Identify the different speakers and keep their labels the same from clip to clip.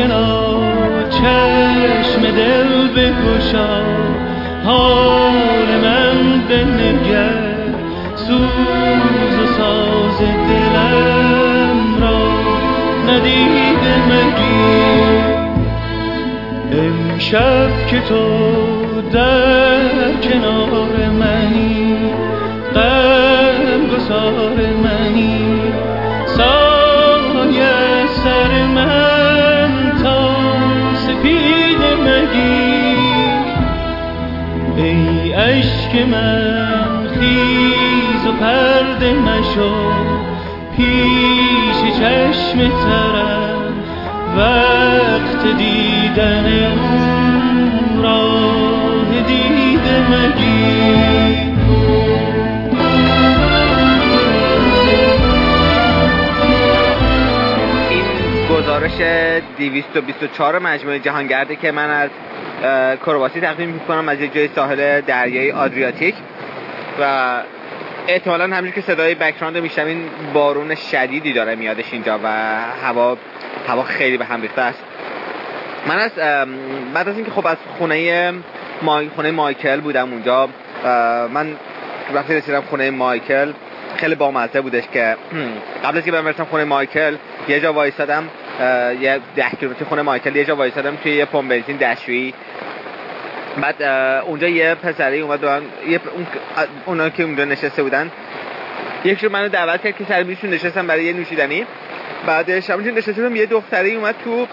Speaker 1: آشنا چشم دل بگشا حال من بنگر سوز و ساز دلم را ندیده مگیر. امشب که تو در کنار منی قلب گسار منی عشق من خیز و پرده مشو پیش چشم ترم وقت دیدن اون راه دیده مگیر.
Speaker 2: گزارش 224 مجموعه جهانگرده که من از کرواسی تقدیم می‌کنم از یک جای ساحل دریای آدریاتیک و احتمالا همینجور که صدای بکراند رو میشنوین بارون شدیدی داره میادش اینجا و هوا هوا خیلی به هم ریخته است. من از بعد از اینکه خب از خونه مای... خونه مایکل بودم اونجا من وقتی رسیدم خونه مایکل خیلی بامزه بودش که قبل از که برم برسم خونه مایکل یه جا وایسادم اه، یه ده کیلومتر خونه مایکل یه جا وایسادم توی یه پمپ بنزین دستشویی بعد اونجا یه پسری اومد من- یه اون اونا که اونجا نشسته بودن رو منو دعوت کرد که سر میشون نشستم برای یه نوشیدنی. بعدش همونجا نشسته بودم یه دختری اومد تو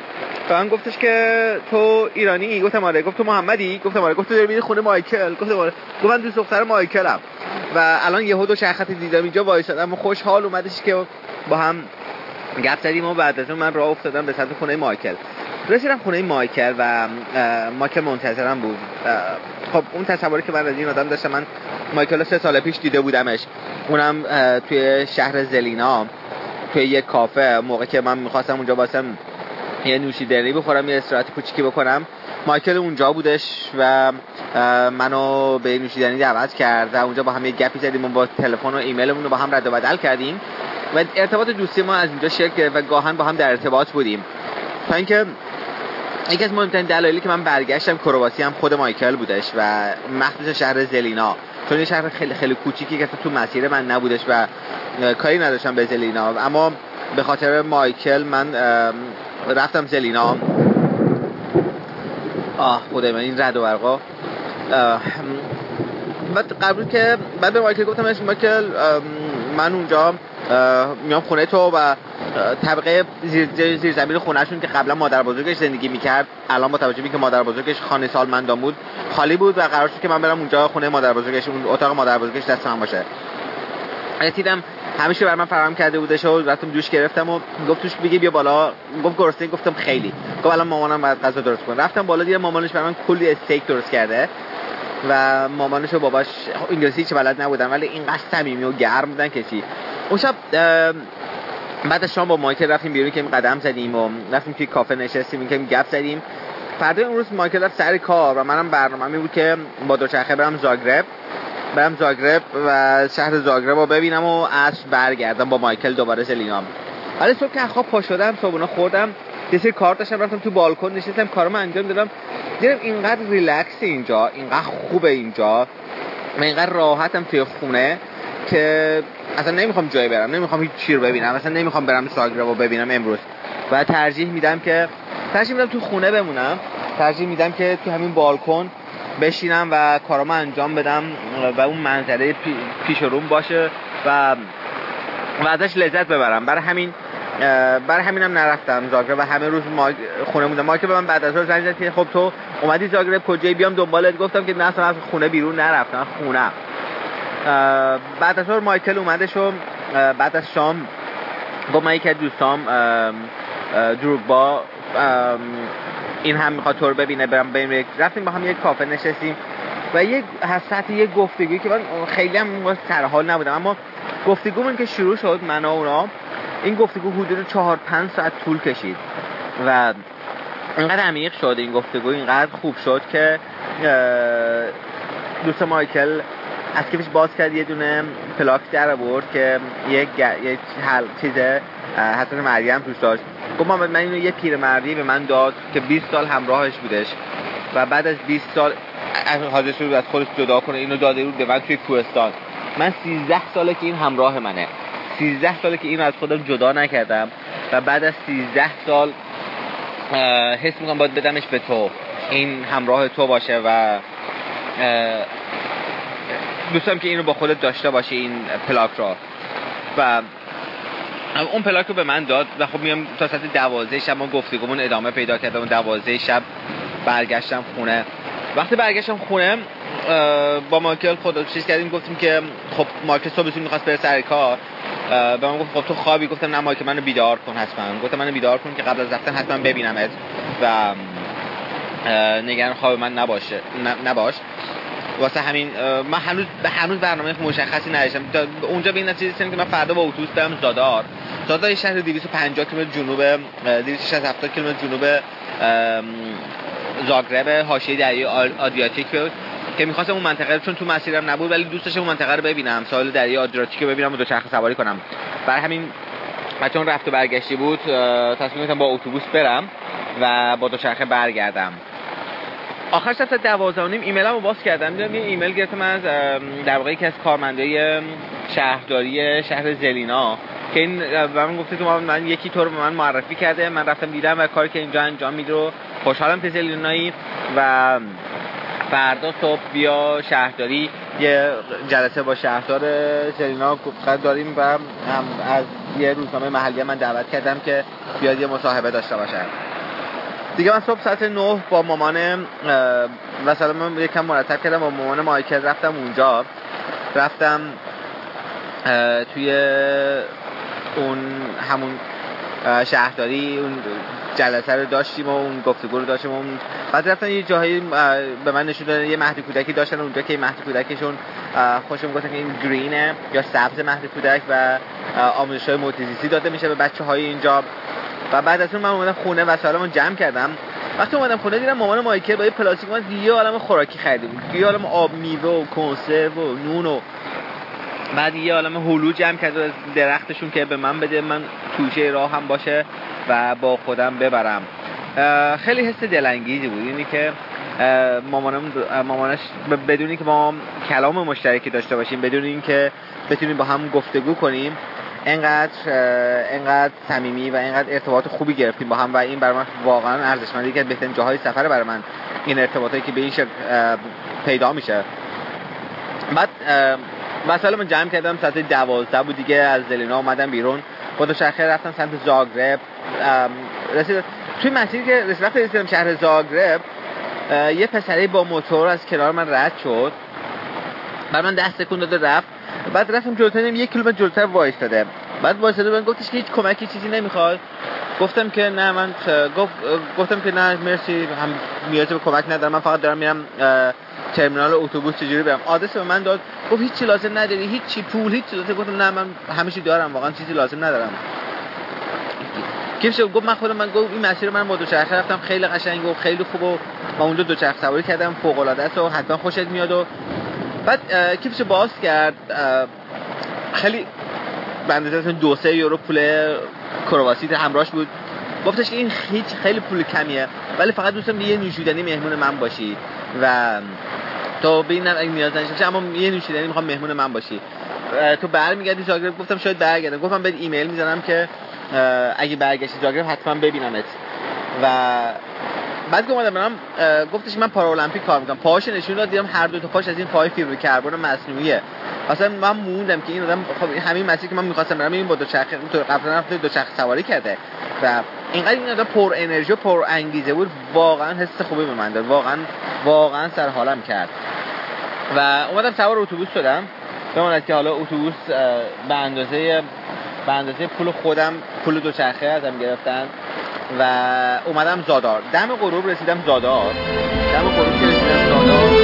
Speaker 2: به من گفتش که تو ایرانی؟ گفتم آره. گفت تو محمدی؟ گفتم آره. گفت تو داری میری خونه مایکل؟ گفتم آره. گفت من دوست دختر مایکلم. و الان یهو دو شخصی دیدم اینجا وایسادم خوشحال اومدش که با هم گپ زدیم و بعد از اون من راه افتادم به سمت خونه مایکل. رسیدم خونه مایکل و مایکل منتظرم بود. خب اون تصوری که من از این آدم داشتم من مایکل سه سال پیش دیده بودمش. اونم توی شهر زلینا توی یه کافه. موقع که من می‌خواستم اونجا واسم یه نوشیدنی بخورم یه استراحت کوچیکی بکنم مایکل اونجا بودش و منو به نوشیدنی دعوت کرد و اونجا با هم یه گپی زدیم و با تلفن و ایمیلمون رو با هم رد و بدل کردیم. و ارتباط دوستی ما از اینجا شکل گرفت و گاهن با هم در ارتباط بودیم. تا اینکه یکی از مهمترین دلایلی که من برگشتم کرواسی هم خود مایکل بودش و مخصوص شهر زلینا. چون یه شهر خیلی خیلی کوچیکی که تو مسیر من نبودش و کاری نداشتم به زلینا. اما به خاطر مایکل من رفتم زلینا. آه خدای من این رد و برقا. بعد قبل که بعد به مایکل گفتم "اش مایکل من اونجا میام خونه تو و طبقه زیر, زیر زمین خونهشون که قبلا مادر بزرگش زندگی می‌کرد الان با توجه اینکه مادر بزرگش خانه سالمندان بود خالی بود و قرار شد که من برم اونجا خونه مادر بزرگش اون اتاق مادر بزرگش دست من باشه. رسیدم همیشه بر من فراهم کرده بودش و رفتم دوش گرفتم و گفت توش بگی بیا بالا. گفت گرسنه گفتم خیلی. گفت الان مامانم باید غذا درست کنه. رفتم بالا دیدم مامانش برای من کلی استیک درست کرده و مامانش و باباش انگلیسی چه بلد نبودن ولی اینقدر صمیمی و گرم بودن کسی اون شب بعد از شام با مایکل رفتیم بیرون که قدم زدیم و رفتیم توی کافه نشستیم که گپ زدیم. فردا اون روز مایکل رفت سر کار و منم برنامه بود که با دوچرخه برم زاگرب. برم زاگرب و شهر زاگرب رو ببینم و عصر برگردم با مایکل دوباره زلینام ولی صبح که از خواب پا شدم صبحونه خوردم یه سری کار داشتم رفتم تو بالکن نشستم کارم انجام دادم. دیدم اینقدر ریلکس اینجا اینقدر خوبه اینجا. و اینقدر راحتم توی خونه که اصلا نمی‌خوام جایی برم نمی‌خوام هیچ چی رو ببینم اصلا نمی‌خوام برم زاگرب رو ببینم امروز. و ترجیح میدم که ترجیح میدم تو خونه بمونم. ترجیح میدم که تو همین بالکن بشینم و کارامو انجام بدم و اون منظره پی- پیش روم باشه و و ازش لذت ببرم. برای همین برای همینم نرفتم زاگرب و همه روز ما خونه موندم. ما که من بعد از ظهر زنگ زد که خب تو اومدی زاگرب کجایی بیام دنبالت. گفتم که نه اصلا از خونه بیرون نرفتم. خونه بعد از مایکل اومدش و بعد از شام با من یکی از دوستام دروگبا این هم می‌خواد تو رو ببینه برم بریم رفتیم با هم یک کافه نشستیم و یک سطح یک گفتگویی که من خیلی هم اون وقت سر حال نبودم اما گفتگومون که شروع شد من و اونا این گفتگو حدود چهار پنج ساعت طول کشید و اینقدر عمیق شد این گفتگو اینقدر خوب شد که دوست مایکل از کیفش باز کرد یه دونه پلاک در آورد که یک یک حل چیزه حضرت مریم توش داشت. گفت محمد من اینو یه پیرمردی به من داد که 20 سال همراهش بودش و بعد از 20 سال حاضر شد از خودش جدا کنه اینو داده بود به من توی کوهستان. من 13 ساله که این همراه منه. 13 ساله که اینو از خودم جدا نکردم و بعد از 13 سال حس می‌کنم باید بدمش به تو. این همراه تو باشه و دوستم که اینو با خودت داشته باشه این پلاک را و اون پلاک رو به من داد و خب میام تا ساعت دوازه شب ما گفتگومون ادامه پیدا کردم و دوازه شب برگشتم خونه. وقتی برگشتم خونه با مایکل خدا چیز کردیم گفتیم که خب مایکل صبح می‌خواست بره سر کار. به من گفت خب تو خوابی؟ گفتم نه مایکل منو بیدار کن حتما. گفتم منو بیدار کن که قبل از رفتن حتما ببینمت. و نگران خواب من نباشه نباش. واسه همین من هنوز به هنوز برنامه مشخصی نداشتم. اونجا به این نتیجه رسیدم که من فردا با اتوبوس برم زادار. زادار شهر 250 کیلومتر جنوب 260 کیلومتر جنوب زاگرب حاشیه دریای آدریاتیک که می‌خواستم اون منطقه چون تو مسیرم نبود ولی دوست داشتم اون منطقه رو ببینم سال دریای آدریاتیک رو ببینم و دوچرخه سواری کنم. برای همین چون رفت و برگشتی بود تصمیم گرفتم با اتوبوس برم و با دوچرخه برگردم. آخر شب تا دوازده و نیم ایمیلم رو باز کردم. دیدم یه ایمیل گرفتم از در واقع یکی از کارمندای شهرداری شهر زلینا. که این من گفته که من یکی تو رو به من معرفی کرده. من رفتم دیدم و کاری که اینجا انجام میده رو خوشحالم که زلینایی و فردا صبح بیا شهرداری. یه جلسه با شهردار زلینا داریم و هم از یه روزنامه محلی من دعوت کردم که بیاد یه مصاحبه داشته باشه دیگه من صبح ساعت 9 با مامان مثلا من یکم مرتب کردم با مامان مایکل رفتم اونجا. رفتم توی اون همون شهرداری اون جلسه رو داشتیم و اون گفتگو رو داشتیم اون بعد رفتن یه جاهایی به من نشون دادن یه مهد کودکی داشتن اونجا که مهد کودکشون خوشم گفتن که این گرینه یا سبز مهد کودک و آموزش های موتیزیسی داده میشه به بچه های اینجا. و بعد از اون من اومدم خونه و سالمو جمع کردم. وقتی اومدم خونه دیدم مامان مایکل با یه پلاستیک من یه عالم خوراکی خریده بود. یه عالم آب میوه و کنسرو و نون و بعد یه عالم هلو جمع کرده از درختشون که به من بده من توشه راه هم باشه و با خودم ببرم. خیلی حس دلانگیزی بود. اینی که مامانم مامانش بدونی که ما کلام مشترکی داشته باشیم بدون اینکه بتونیم با هم گفتگو کنیم انقدر انقدر صمیمی و انقدر ارتباط خوبی گرفتیم با هم و این برای من واقعا ارزشمندی که بهترین جاهای سفر برای من این ارتباطی که به این شکل پیدا میشه. بعد مثلا من جمع کردم ساعت دوازده بود دیگه از زلینا اومدم بیرون. با دوچرخه رفتم سمت زاگرب. رسید توی مسیری که وقتی رسیدم شهر زاگرب یه پسره با موتور از کنار من رد شد. بعد من ده سکوند داده رفت. بعد رفتم جلوتر یک کیلومتر جلوتر وایستاده. بعد وایستاده من گفتش که هیچ کمکی چیزی نمی‌خواد گفتم که نه من گفت گفتم که نه مرسی هم نیاز به کمک ندارم من فقط دارم میرم ترمینال اتوبوس چجوری برم. آدرس به من داد گفت هیچی لازم نداری هیچی پول هیچ چیزی گفتم نه من همیشه دارم واقعا چیزی لازم ندارم. کیف گفت من خودم من گفت این مسیر من با دوچرخه رفتم خیلی قشنگ و خیلی خوب و ما اونجا دوچرخه سواری کردم فوق العاده است و حتما خوشت میاد و بعد کیفشو باز کرد خیلی بنده دو سه یورو پول کرواسی همراهش بود. گفتش که این هیچ خیلی پول کمیه ولی فقط دوستم یه نوشیدنی مهمون من باشی. و تو به این اگه نیاز نشه اما یه نوشیدنی می‌خوام مهمون من باشی. تو برمیگردی زاگرب گفتم شاید برگردم. گفتم بهت ایمیل می‌زنم که اگه برگشتی زاگرب حتما ببینمت. و بعد که اومدم برم گفتش من پارالمپیک کار می‌کنم. پاهاش نشون داد دیدم هر دو تا پاش از این پای فیبر کربن مصنوعیه. اصلا من موندم که این آدم خب همین مسیری که من می‌خواستم برم این با دو چرخ تو قبلا دو چرخ سواری کرده. و اینقدر این آدم پر انرژی و پر انگیزه بود واقعا حس خوبی به من داد. واقعا واقعا سر حالم کرد. و اومدم سوار اتوبوس شدم. بماند که حالا اتوبوس به اندازه به اندازه پول خودم پول دوچرخه ازم گرفتن. و اومدم زادار. دم غروب رسیدم زادار. دم غروب رسیدم زادار.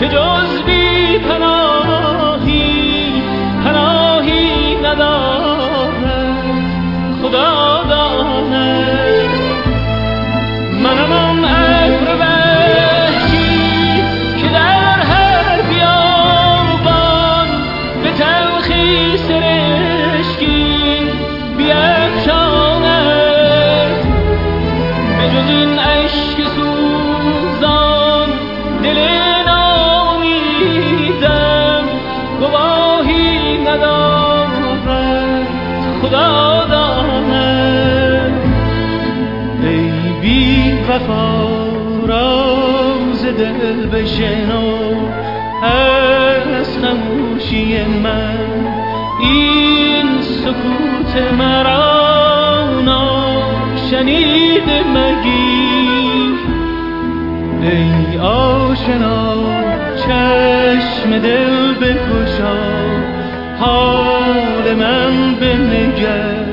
Speaker 1: که جز بی پناهی پناهی ندارد خدا خدا داند ای بی وفا راز دل بشنو. از خموشی من این سکوت مرا ناشنیده مگیر. ای آشنا چشم دل بگشا حال من بنگر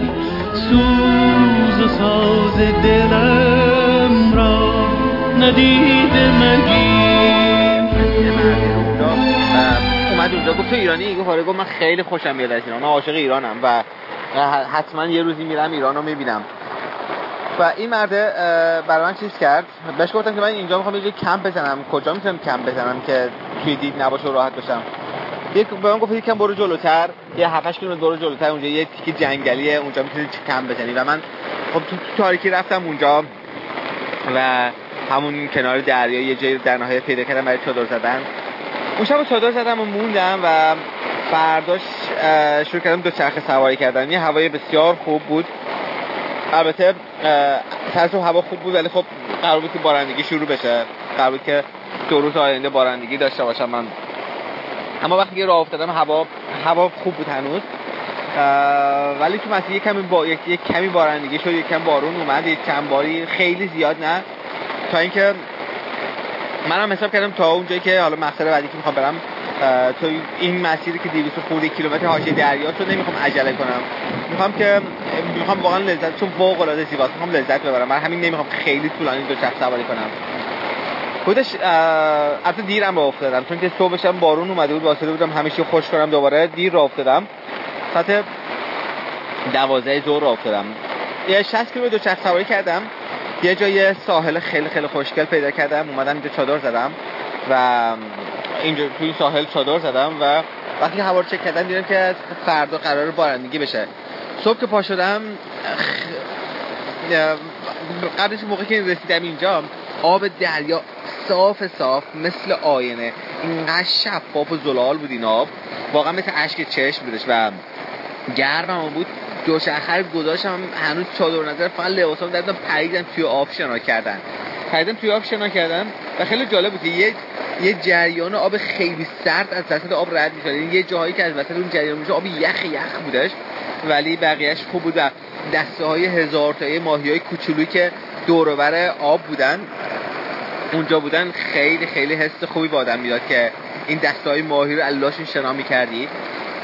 Speaker 1: سوز و ساز دلم را ندیده
Speaker 2: و اومد اونجا گفت تو ایرانی؟ گفت آره گفت من خیلی خوشم میاد از ایران. من عاشق ایرانم و حتما یه روزی میرم ایران رو می‌بینم. و این مرده برای من چیز کرد؟ بهش گفتم که من اینجا می‌خوام یه کمپ بزنم. کجا می‌تونم کمپ بزنم که توی دید نباشه و راحت بشم؟ یک به من گفت یکم برو جلوتر. یه 7 8 کیلومتر برو جلوتر. اونجا یه تیکه جنگلیه. اونجا می‌تونی کمپ بزنی. و من خب تو تاریکی رفتم اونجا و همون کنار دریا یه جایی در نهایت پیدا کردم برای چادر زدن. اون شب چادر زدم و موندم و فرداش شروع کردم دو چرخ سواری کردن. یه هوای بسیار خوب بود. البته سر هوا خوب بود ولی خب قرار بود که بارندگی شروع بشه. قرار بود که دو روز آینده بارندگی داشته باشم. من اما وقتی که راه افتادم هوا هوا خوب بود هنوز. ولی تو مسیر کمی با یک, کمی بارندگی شد یک کم بارون اومد یک چند باری خیلی زیاد نه. تا اینکه منم حساب کردم تا اونجایی که حالا مقصد بعدی که می‌خوام برم تو این مسیری که 200 خورده کیلومتر حاشیه دریا شد نمی‌خوام عجله کنم. می‌خوام که می‌خوام واقعا لذت چون فوق العاده زیباست می‌خوام لذت ببرم. من همین نمی‌خوام خیلی طولانی دو چرخ سواری کنم. خودش البته دیرم راه افتادم. چون که صبحش هم بارون اومده بود واسطه بودم همیشه خوش کنم دوباره دیر راه افتادم. ساعت دوازده ظهر راه افتادم. یه 60 کیلومتر دو چرخ سواری کردم. یه جای ساحل خیلی خیلی خوشگل پیدا کردم. اومدم اینجا چادر زدم و اینجا توی این ساحل چادر زدم و وقتی هوا رو چک کردم دیدم که فردا قرار بارندگی بشه. صبح که پا شدم قبلش موقعی که رسیدم اینجا آب دریا صاف صاف مثل آینه. اینقدر شفاف و زلال بود این آب. واقعا مثل اشک چشم بودش و گرمم بود. دوچرخه رو گذاشتم هنوز چادر نظر فقط لباسام دادم پریدم توی آب شنا کردن. پریدم توی آب شنا کردن و خیلی جالب بود که یه یه جریان آب خیلی سرد از وسط آب رد می‌شد. یعنی یه جاهایی که از وسط اون جریان میشه آب یخ یخ بودش. ولی بقیهش خوب بود و دسته های هزار تایی ماهی های کوچولویی که دور و بر آب بودن. اونجا بودن خیلی خیلی حس خوبی به آدم می‌داد که این دسته های ماهی رو شنا می‌کردی.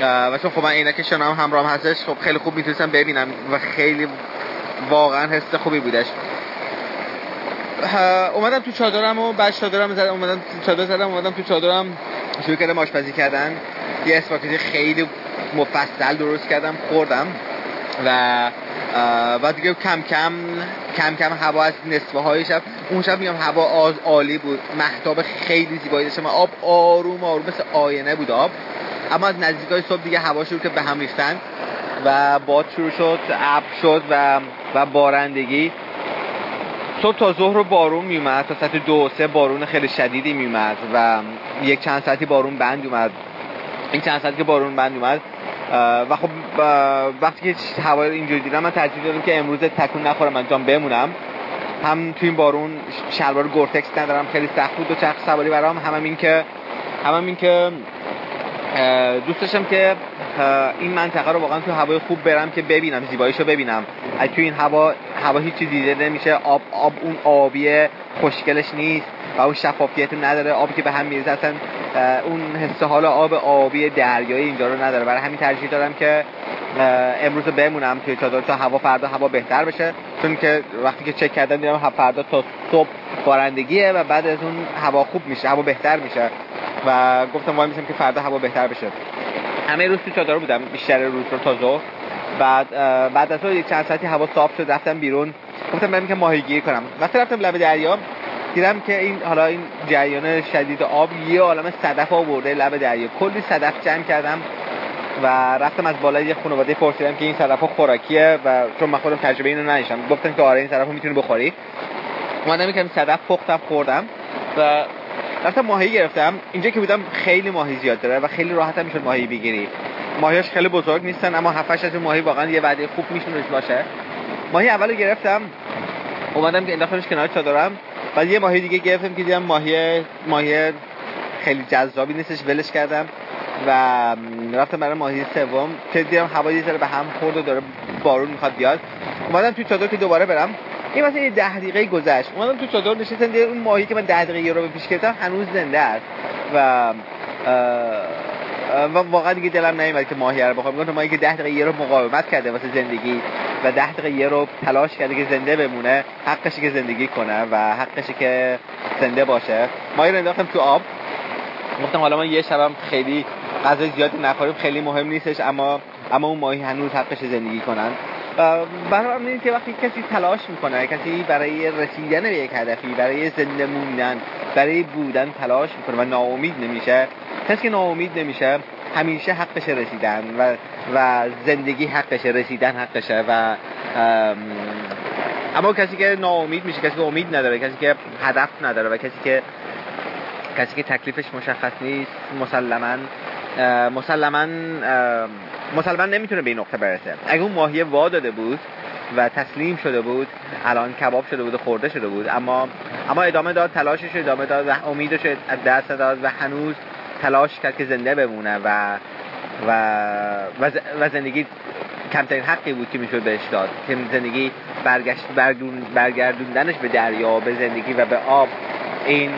Speaker 2: و چون خب من عینک شنا هم همراهم هستش خب خیلی خوب می‌تونستم ببینم و خیلی واقعا حس خوبی بودش. اومدم تو چادرم و بعد چادرم زدم اومدم تو چادر زدم اومدم تو چادرم. شروع کردم آشپزی کردن. یه اسپاگتی خیلی مفصل درست کردم خوردم. و بعد دیگه کم کم کم کم هوا از نصفه های شب اون شب میگم هوا عالی بود. محتاب خیلی زیبایی داشتم آب آروم آروم مثل آینه بود آب. اما از نزدیکای صبح دیگه هوا شروع که به هم ریختن و باد شروع شد ابر شد و و بارندگی. صبح تا ظهر بارون میومد تا ساعت دو سه بارون خیلی شدیدی میومد و یک چند ساعتی بارون بند اومد. این چند ساعتی که بارون بند اومد و خب وقتی که هوا رو اینجوری دیدم من ترجیح دادم که امروز تکون نخورم انجام بمونم. هم تو این بارون شلوار گورتکس ندارم خیلی سخت بود و چرخ سواری برام. هم, هم این که هم, هم این که دوست داشتم که این منطقه رو واقعا تو هوای خوب برم که ببینم زیباییشو ببینم. از تو این هوا هوا هیچی دیده نمیشه آب آب اون آبی خوشگلش نیست. و اون شفافیت نداره. آبی که به هم می‌رسه اصلا اون حس حال آب آبی دریایی اینجا رو نداره. برای همین ترجیح دارم که امروز بمونم توی چادر تا هوا فردا هوا بهتر بشه. چون که وقتی که چک کردم دیدم فردا تا صبح بارندگیه و بعد از اون هوا خوب میشه هوا بهتر میشه. و گفتم وای میشم که فردا هوا بهتر بشه. همه روز تو چادر بودم بیشتر روز رو تا ظهر. بعد بعد از یک چند ساعتی هوا صاف شد رفتم بیرون. گفتم برم که ماهیگیری کنم. وقتی رفتم لب دریا دیدم که این حالا این جریان شدید آب یه عالم صدف آورده لب دریا. کلی صدف جمع کردم و رفتم از بالای یه خانواده پرسیدم که این صدف خوراکیه و چون من خودم تجربه اینو نداشتم. گفتن که آره این صدف می‌تونی بخوری. اومدم یکم صدف پختم خوردم و رفتم ماهی گرفتم. اینجا که بودم خیلی ماهی زیاد داره و خیلی راحت هم می‌شد ماهی بگیری. ماهیاش خیلی بزرگ نیستن اما 7 از ماهی واقعا یه وعده خوب میشون باشه. ماهی اولو گرفتم. اومدم که انداختمش کنار چادرم. بعد یه ماهی دیگه گرفتم که دیدم ماهی ماهی خیلی جذابی نیستش ولش کردم و رفتم برای ماهی سوم. که دیدم هوا یه به هم خورد و داره بارون می‌خواد بیاد. اومدم تو چادر که دوباره برم. این مثلا یه ده دقیقه گذشت. اومدم تو چادر نشستم دیدم اون ماهی که من ده دقیقه رو به پیش کردم هنوز زنده است. و و واقعا دیگه دلم نمیاد که ماهی رو بخوام گفتم ماهی که ده دقیقه یه رو مقاومت کرده واسه زندگی. و ده دقیقه یه رو تلاش کرده که زنده بمونه حقشه که زندگی کنه و حقشه که زنده باشه. ماهی رو انداختم تو آب. گفتم حالا ما یه شبم خیلی غذای زیادی نخوریم خیلی مهم نیستش اما اما اون ماهی هنوز حقش زندگی کنن. برای این که وقتی کسی تلاش می‌کنه کسی برای رسیدن به یک هدفی برای زنده موندن برای بودن تلاش می‌کنه و ناامید نمیشه. کسی که ناامید نمیشه همیشه حقش رسیدن و و زندگی حقش رسیدن حقشه و اما کسی که ناامید میشه کسی که امید نداره کسی که هدف نداره و کسی که کسی که تکلیفش مشخص نیست مسلما مسلما مسلما نمی‌تونه به این نقطه برسه. اگه اون ماهی وا داده بود و تسلیم شده بود الان کباب شده بود و خورده شده بود اما اما ادامه داد تلاشش ادامه داد و امیدش از دست داد و هنوز تلاش کرد که زنده بمونه و و و زندگی کمترین حقی بود که می‌شد بهش داد که زندگی برگشت برگردوندنش به دریا به زندگی و به آب. این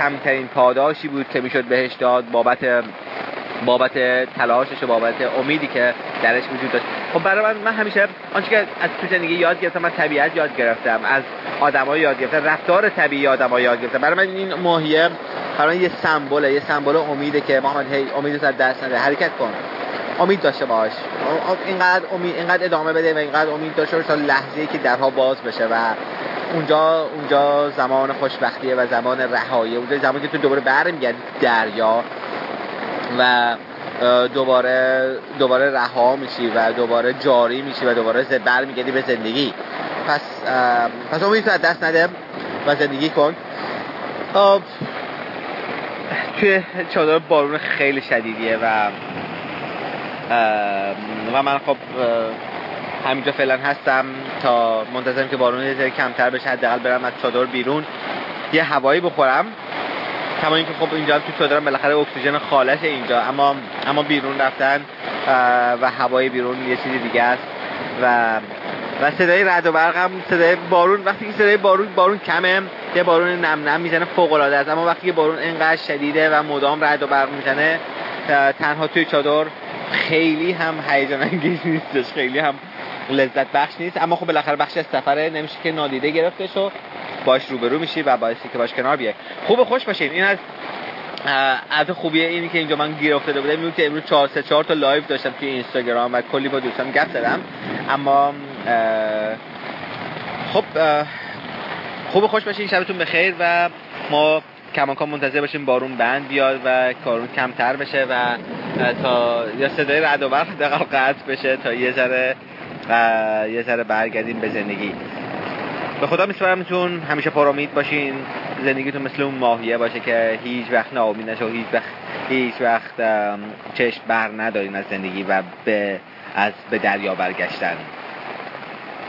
Speaker 2: کمترین پاداشی بود که می‌شد بهش داد بابت بابت تلاشش و بابت امیدی که درش وجود داشت. خب برای من من همیشه آنچه که از تو زندگی یاد گرفتم من طبیعت یاد گرفتم. از آدمای یاد گرفتم. رفتار طبیعی آدمای یاد گرفتم. برای من این ماهیه برای یه سمبله یه سمبل امیده که محمد هی امید از دست نده. حرکت کن. امید داشته باش. اینقدر امید اینقدر ادامه بده و اینقدر امید داشته باش تا لحظه‌ای که درها باز بشه و اونجا اونجا زمان خوشبختیه و زمان رهایی. اونجا زمانی که تو دوباره برمیگردی دریا و دوباره دوباره رها میشی و دوباره جاری میشی و دوباره برمیگردی به زندگی. پس پس امید از دست نده و زندگی کن. توی چادر بارون خیلی شدیدیه و و من خب همینجا فعلا هستم تا منتظرم که بارون یه کمتر بشه حداقل برم از چادر بیرون. یه هوایی بخورم. کما اینکه خب اینجا تو چادرم بالاخره اکسیژن خالص اینجا. اما اما بیرون رفتن و هوای بیرون یه چیزی دیگه است. و و صدای رد و برق هم صدای بارون وقتی که صدای بارون بارون کمه یه بارون نم نم می‌زنه فوق العاده است. اما وقتی که بارون انقدر شدیده و مدام رعد و برق می‌زنه تنها توی چادر خیلی هم هیجان انگیز نیستش خیلی هم لذت بخش نیست. اما خب بالاخره بخشی از سفره نمیشه که نادیده گرفت و باش روبرو میشی و بایستی که باش کنار بیای. خوب خوش باشین. این از از خوبیه اینی که اینجا من گیر افتاده بودم. میگم که امروز 4 3 4 تا live داشتم توی اینستاگرام و کلی با دوستان گپ زدم. اما خب خوب خوش باشین. شبتون بخیر و ما کماکان منتظر باشیم بارون بند بیاد و کارون کمتر بشه و تا یا صدای رد و برق قطع بشه تا یه ذره یه ذره برگردیم به زندگی. به خدا میسپارمتون همیشه پرامید باشین. زندگیتون مثل اون ماهیه باشه که هیچ وقت ناامید نشه و هیچ وقت هیچ وقت چشم بر ندارین از زندگی و به از به دریا برگشتن.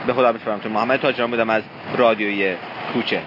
Speaker 2: به خدا میسپارمتون محمد تاجران بودم از رادیوی کوچه.